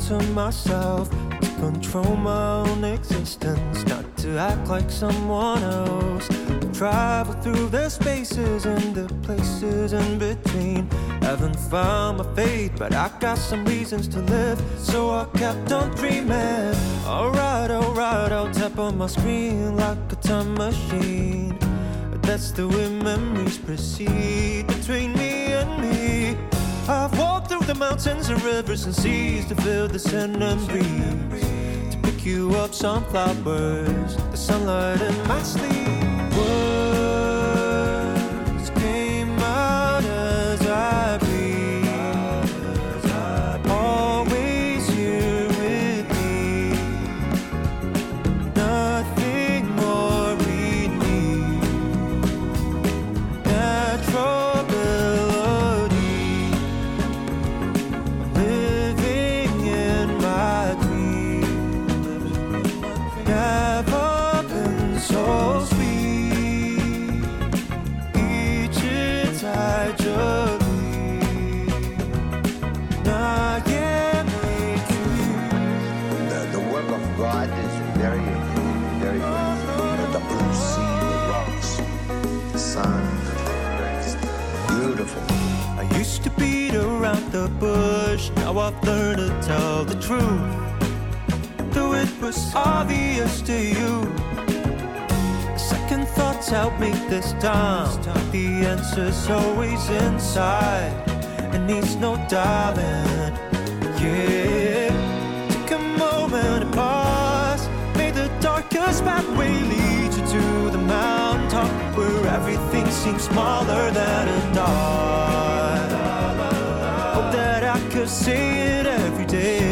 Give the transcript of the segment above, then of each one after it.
to myself, to control my own existence, not to act like someone else. Travel through the spaces and the places in between. Haven't found my fate, but I got some reasons to live, so I kept on dreaming. Alright, alright, I'll tap on my screen like a time machine. That's the way memories proceed between. I've walked through the mountains and rivers and seas to feel the sun and breeze. To pick you up some flowers, the sunlight in my sleep. Words of is very, very good. The blue sea, the rocks, the sun, beautiful. I used to beat around the bush, now I've learned to tell the truth. Though it was obvious to you. Second thoughts help me this time. The answer's always inside, and needs no diving. Yeah, pathway lead you to the mountaintop where everything seems smaller than a dot. Hope that I could say it every day.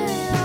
yeah.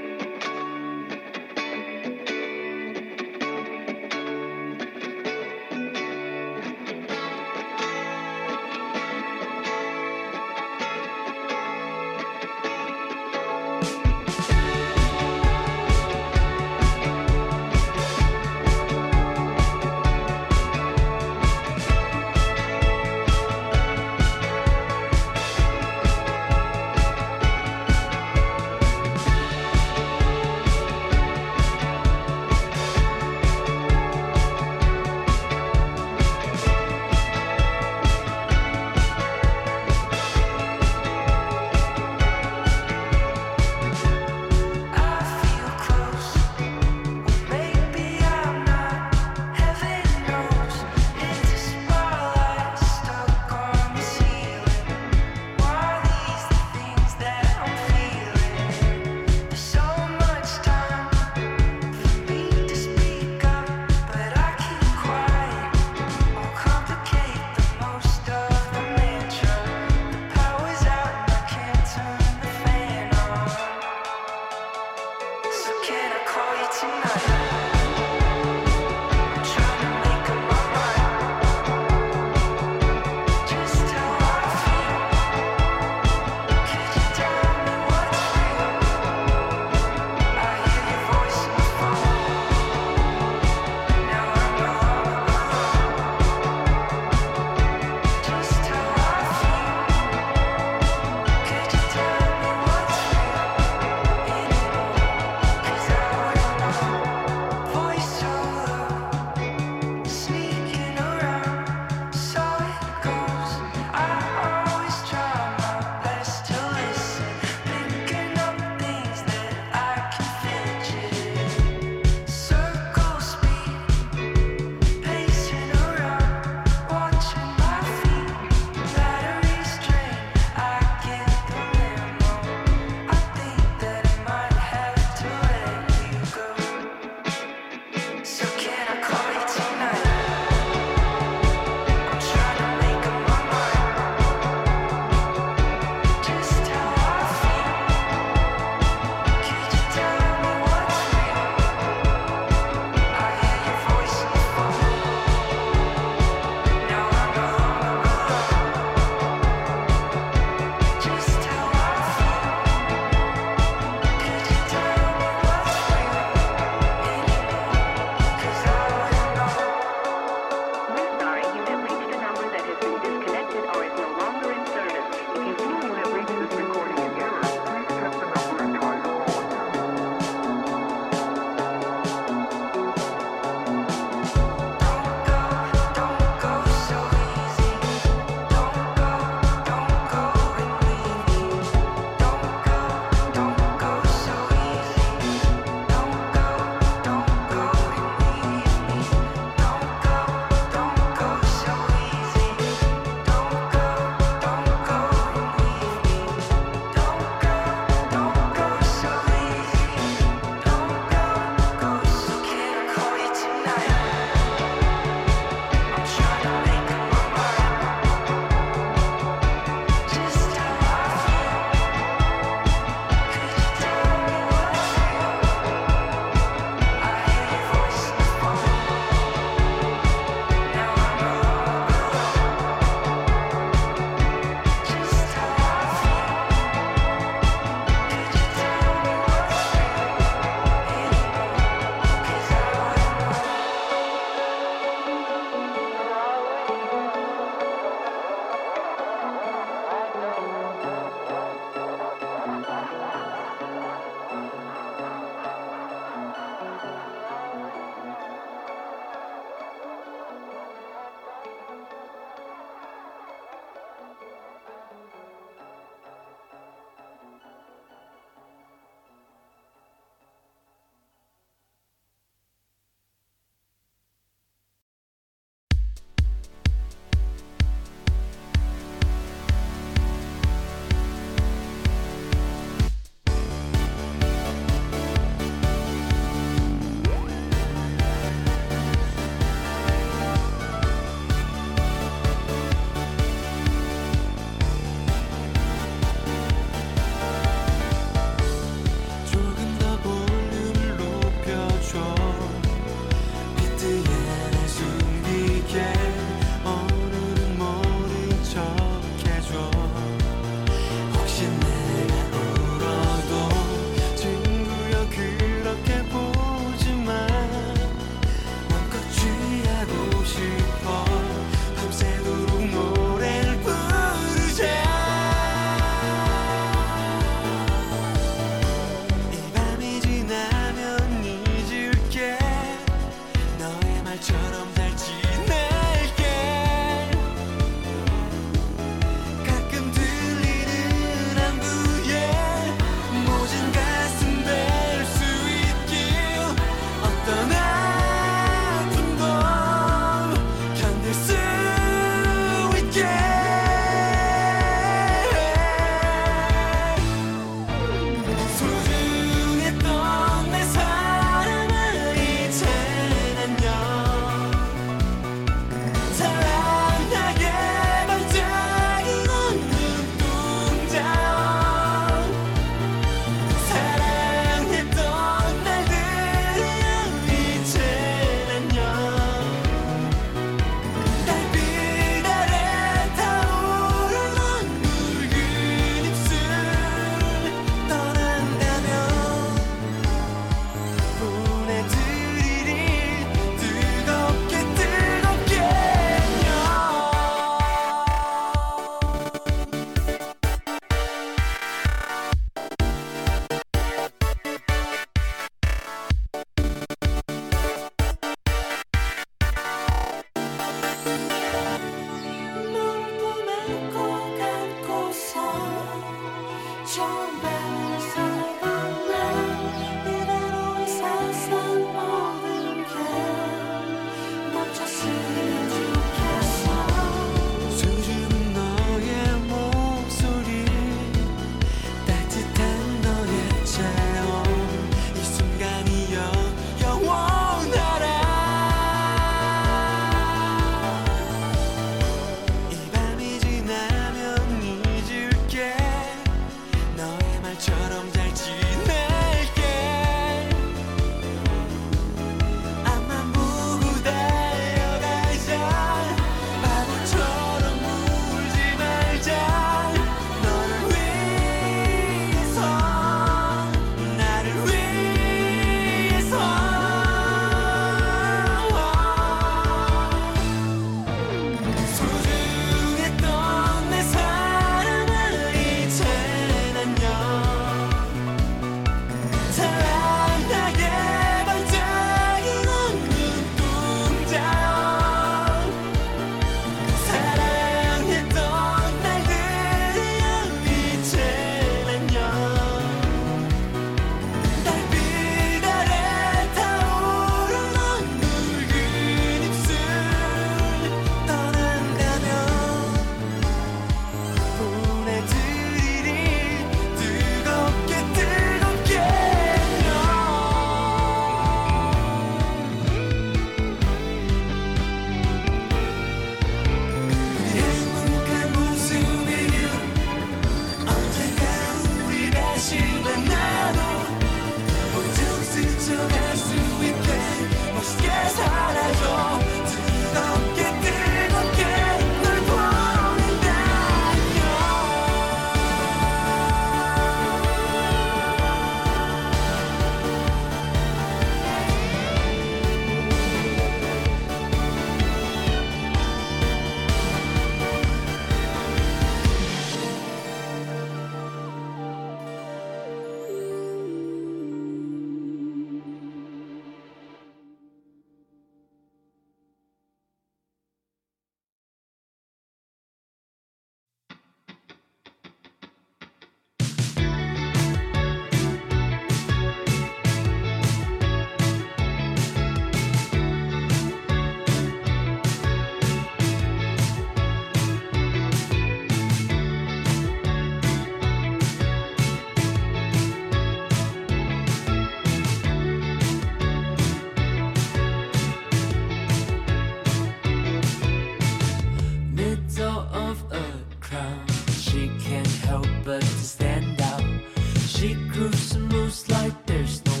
there's no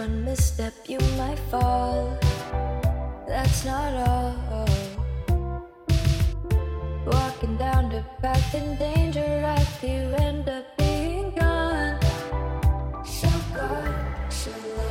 one misstep you might fall. That's not all. Walking down the path in danger, right? You end up being gone. So good, so long.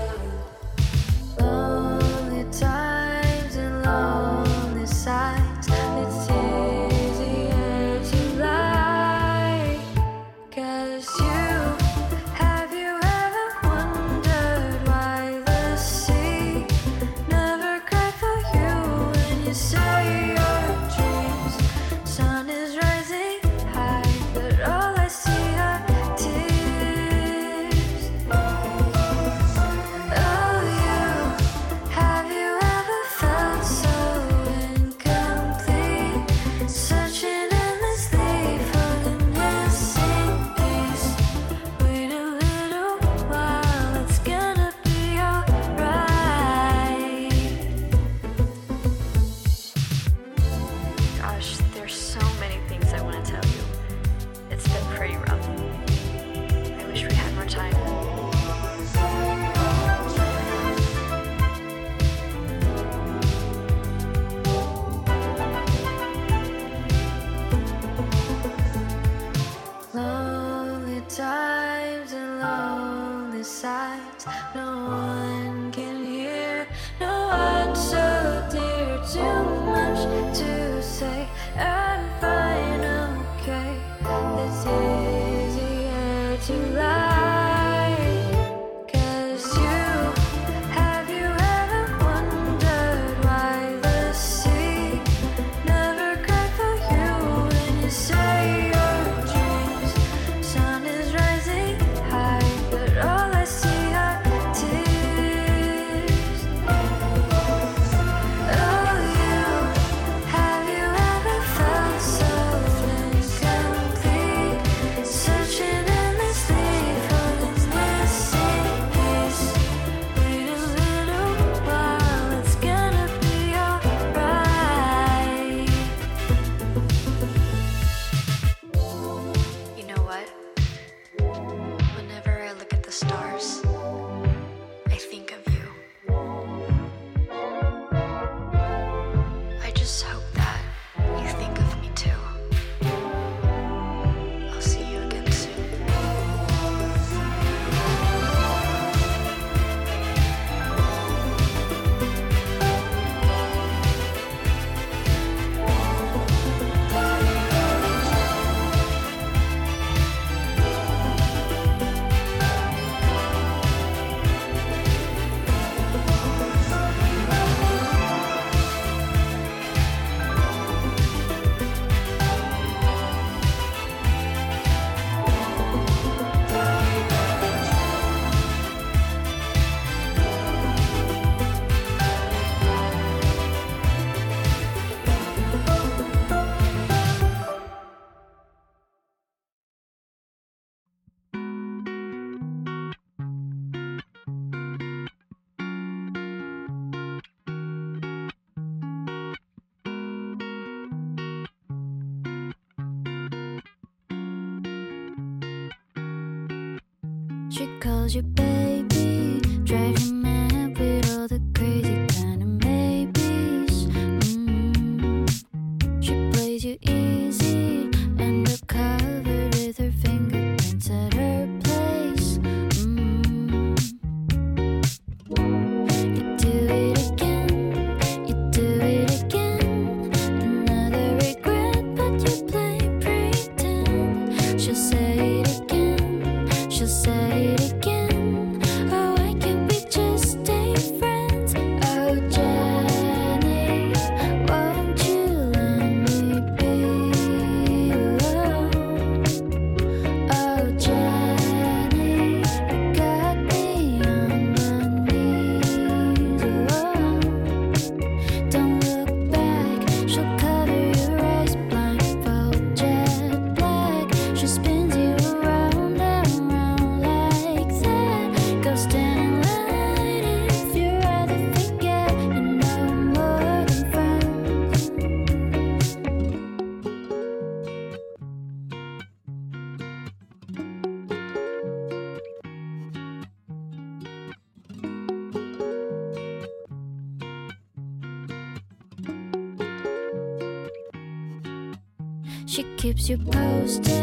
She keeps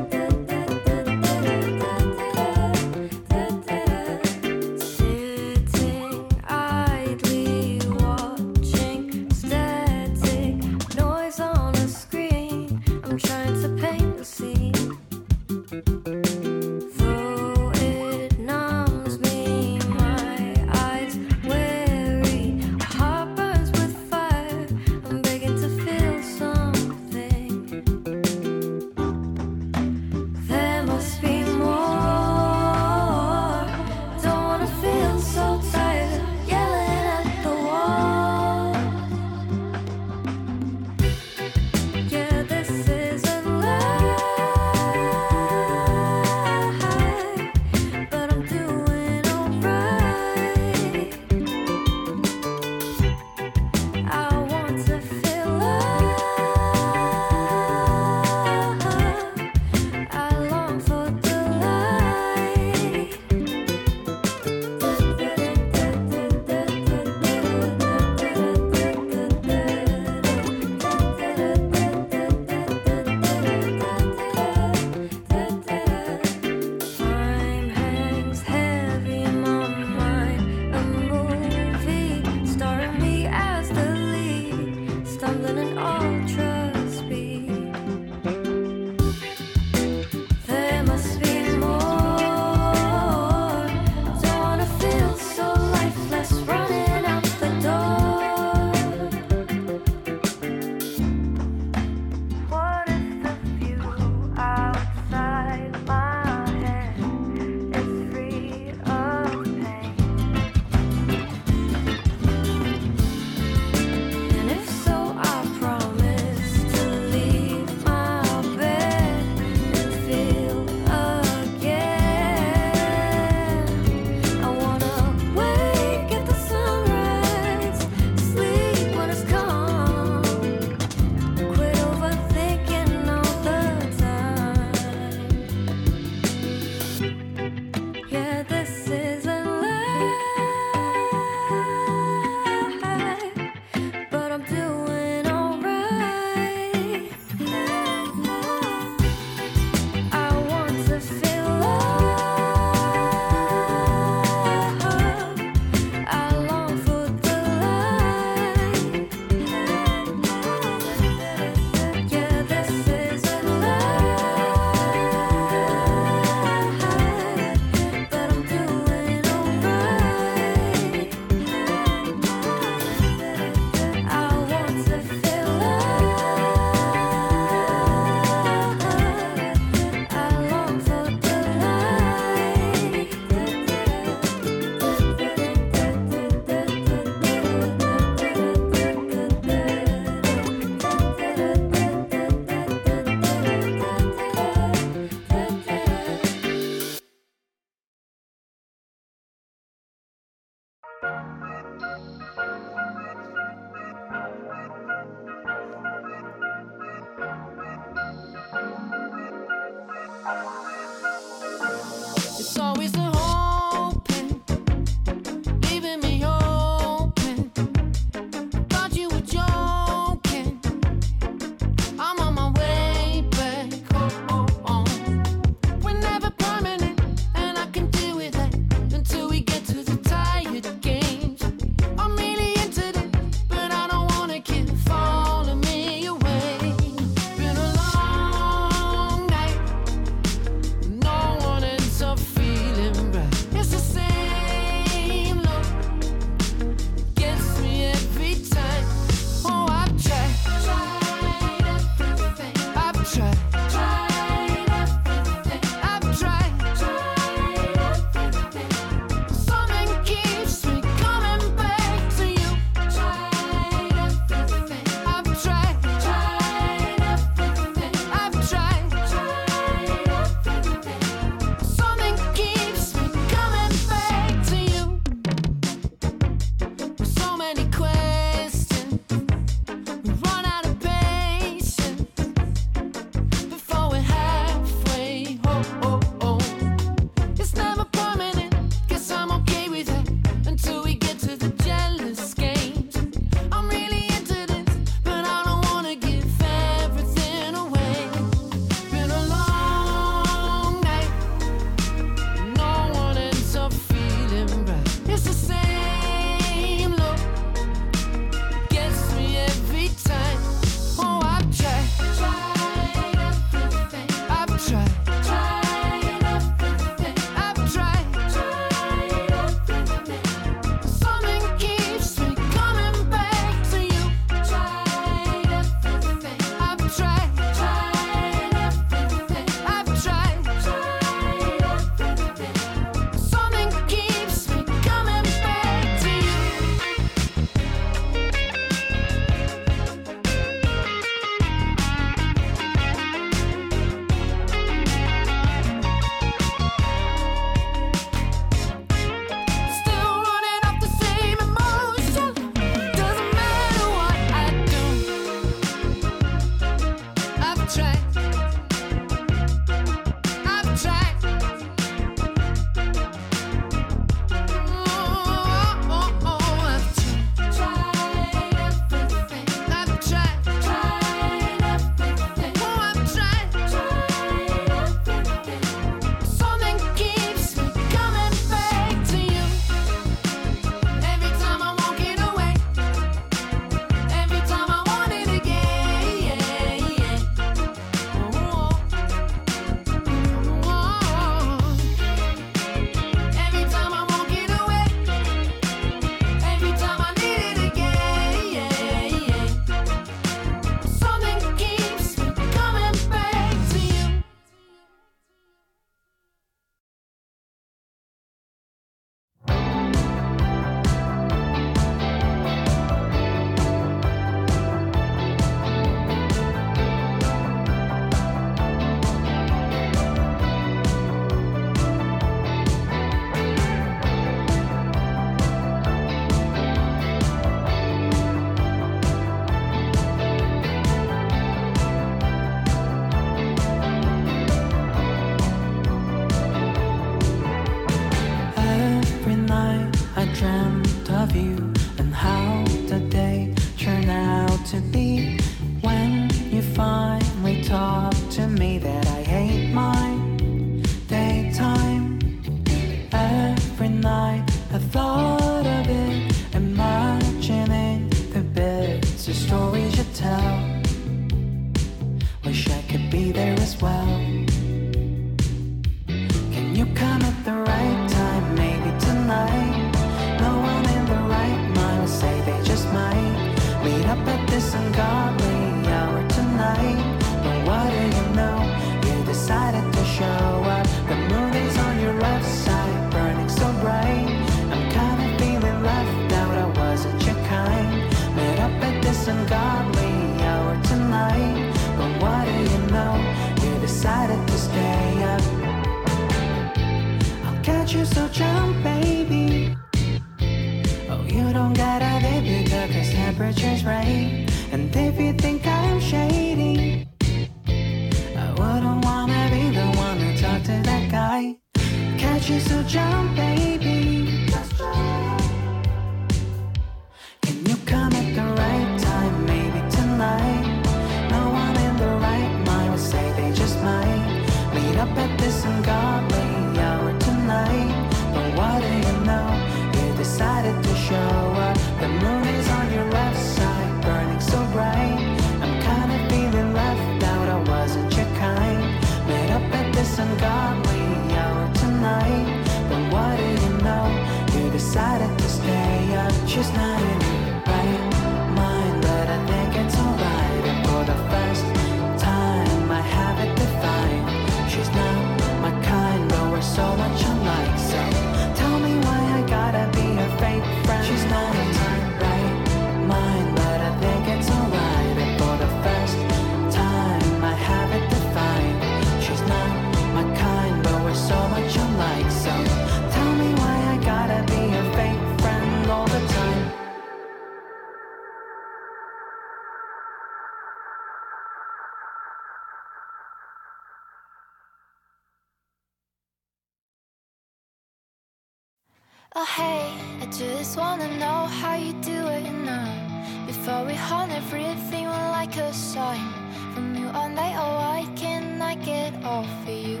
Oh hey, I just wanna know how you do it now. Before we haunt everything like a sign From you on night, oh why can't I get off of you?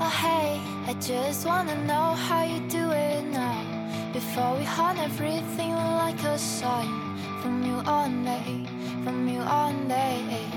Oh hey, I just wanna know how you do it now Before we haunt everything like a sign From you on day, from you on day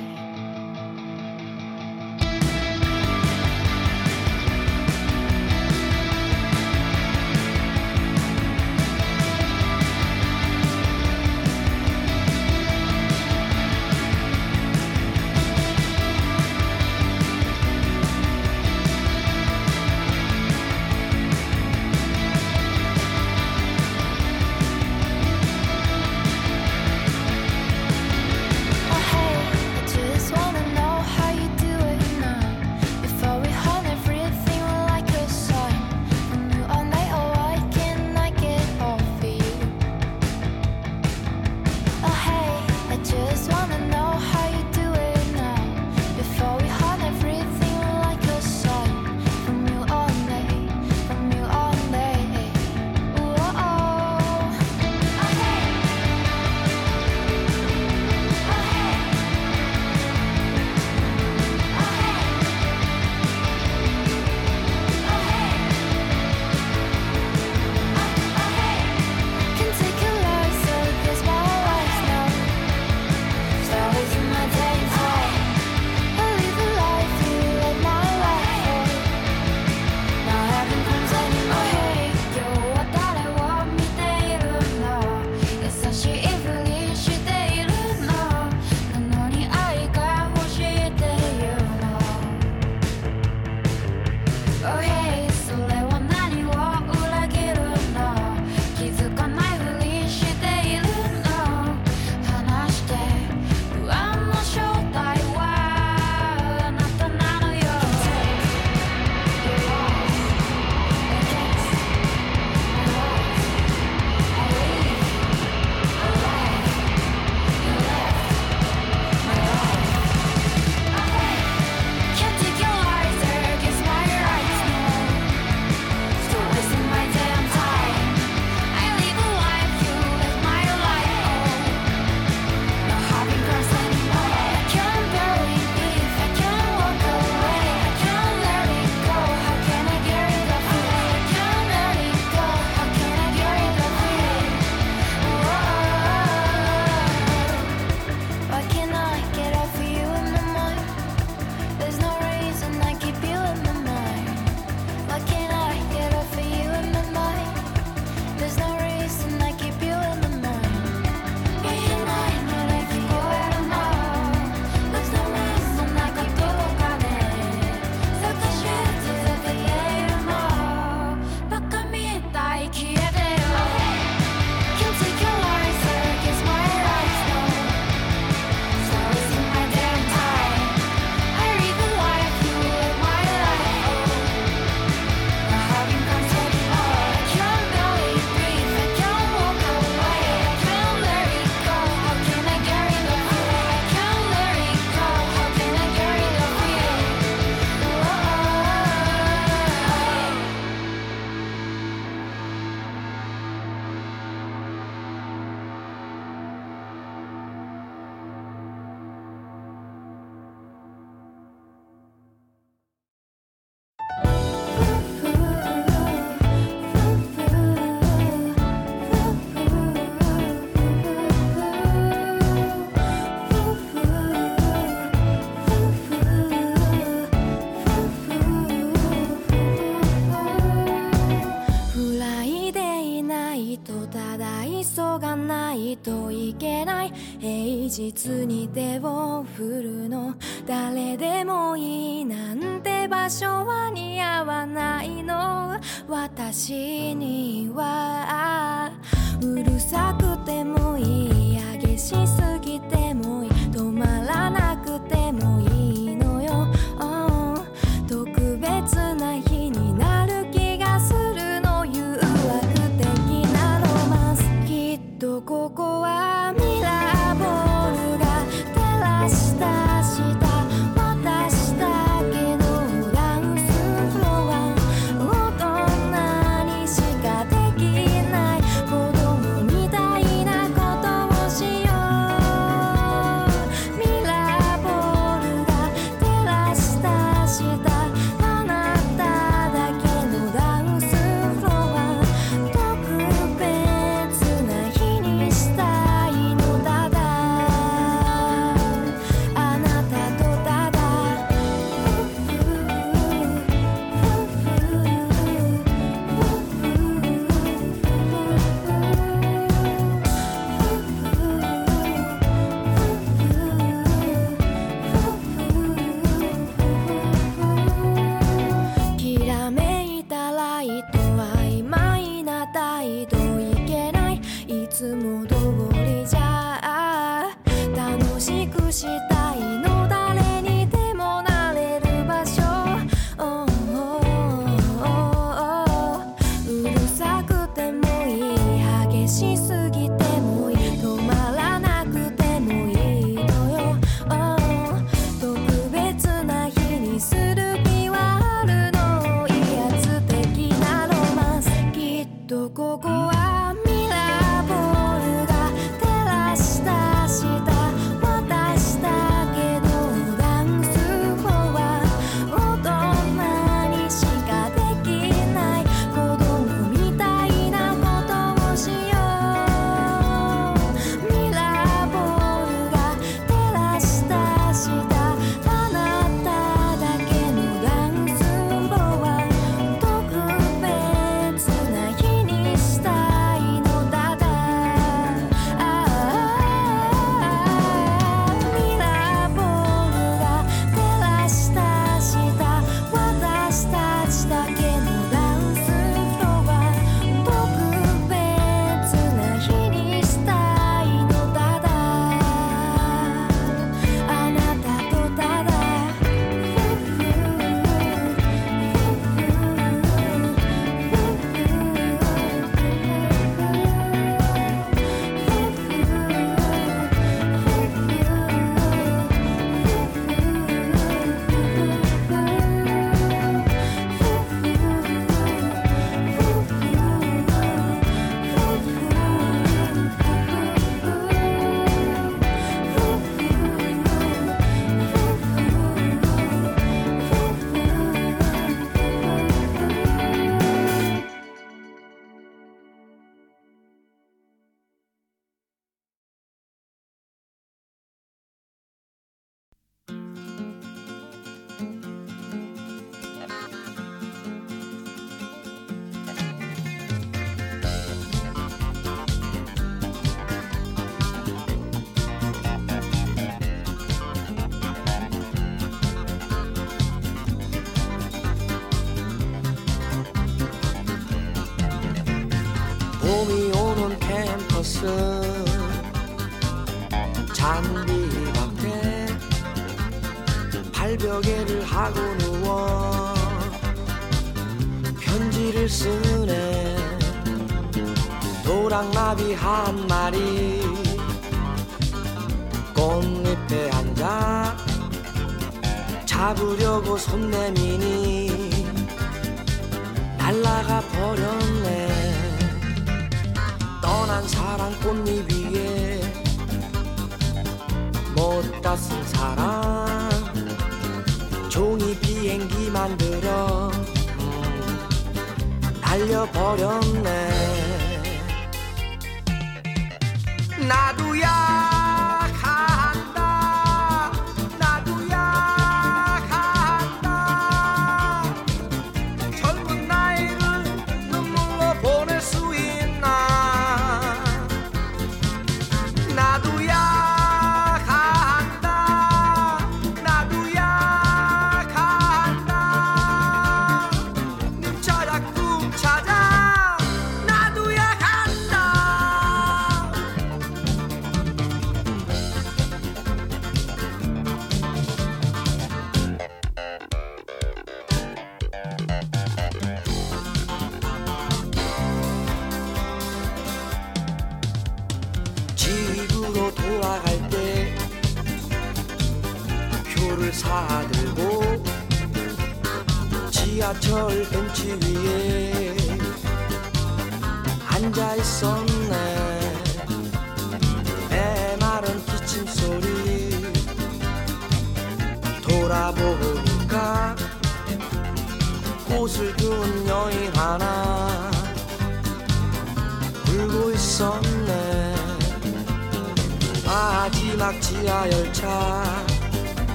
実に手を振るの。誰でもいいなんて場所は似合わないの。私には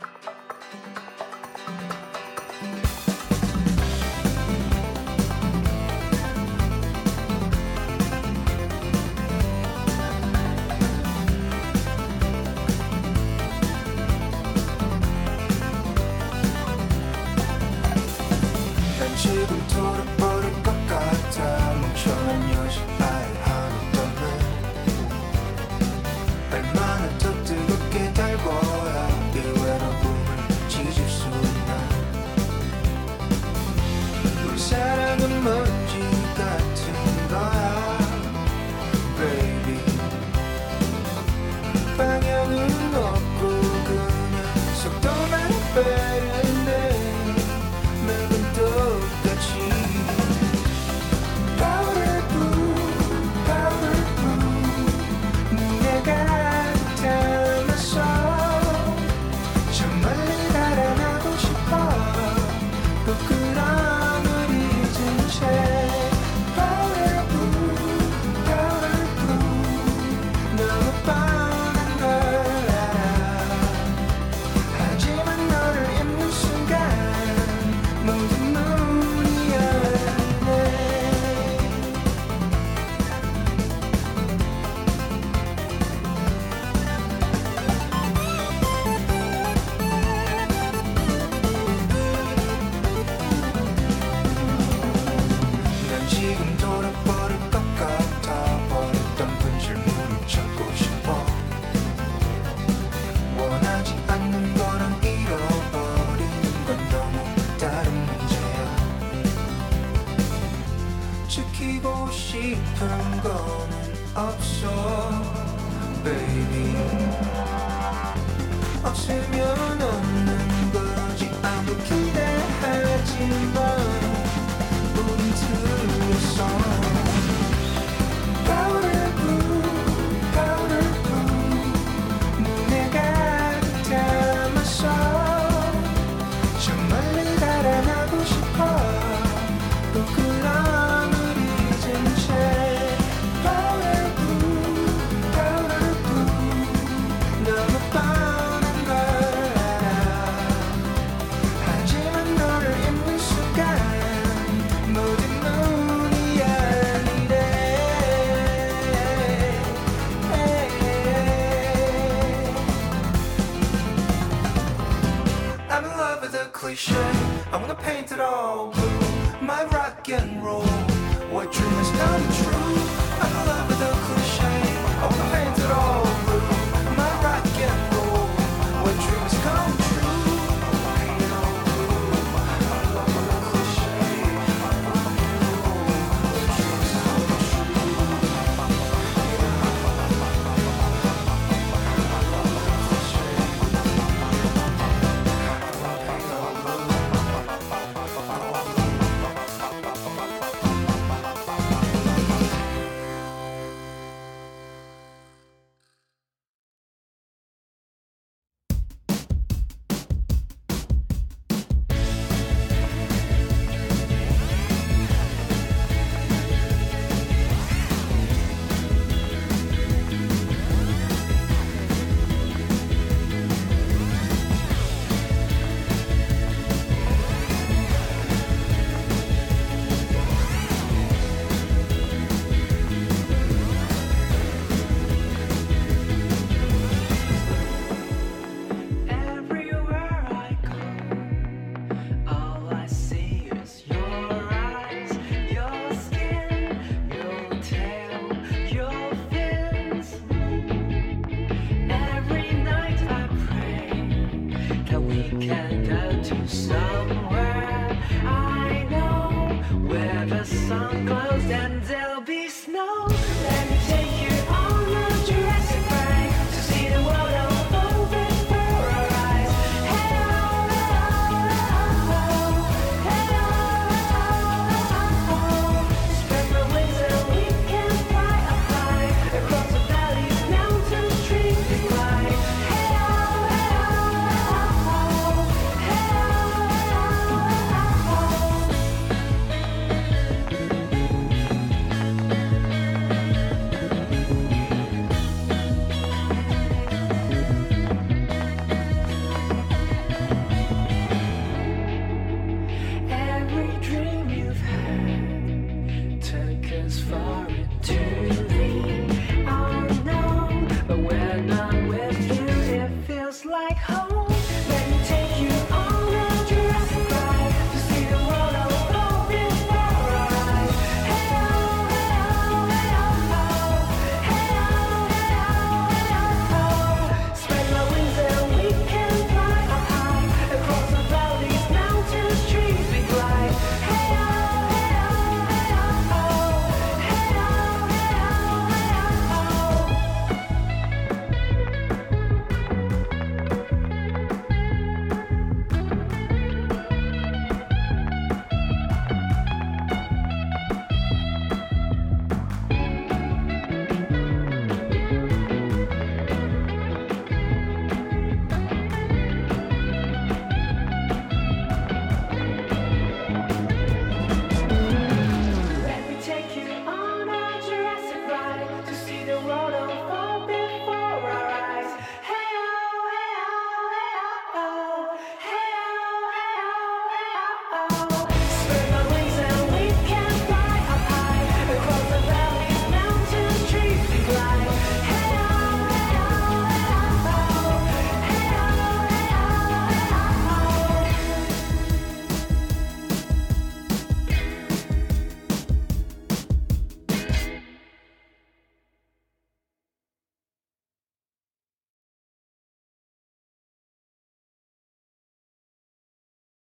난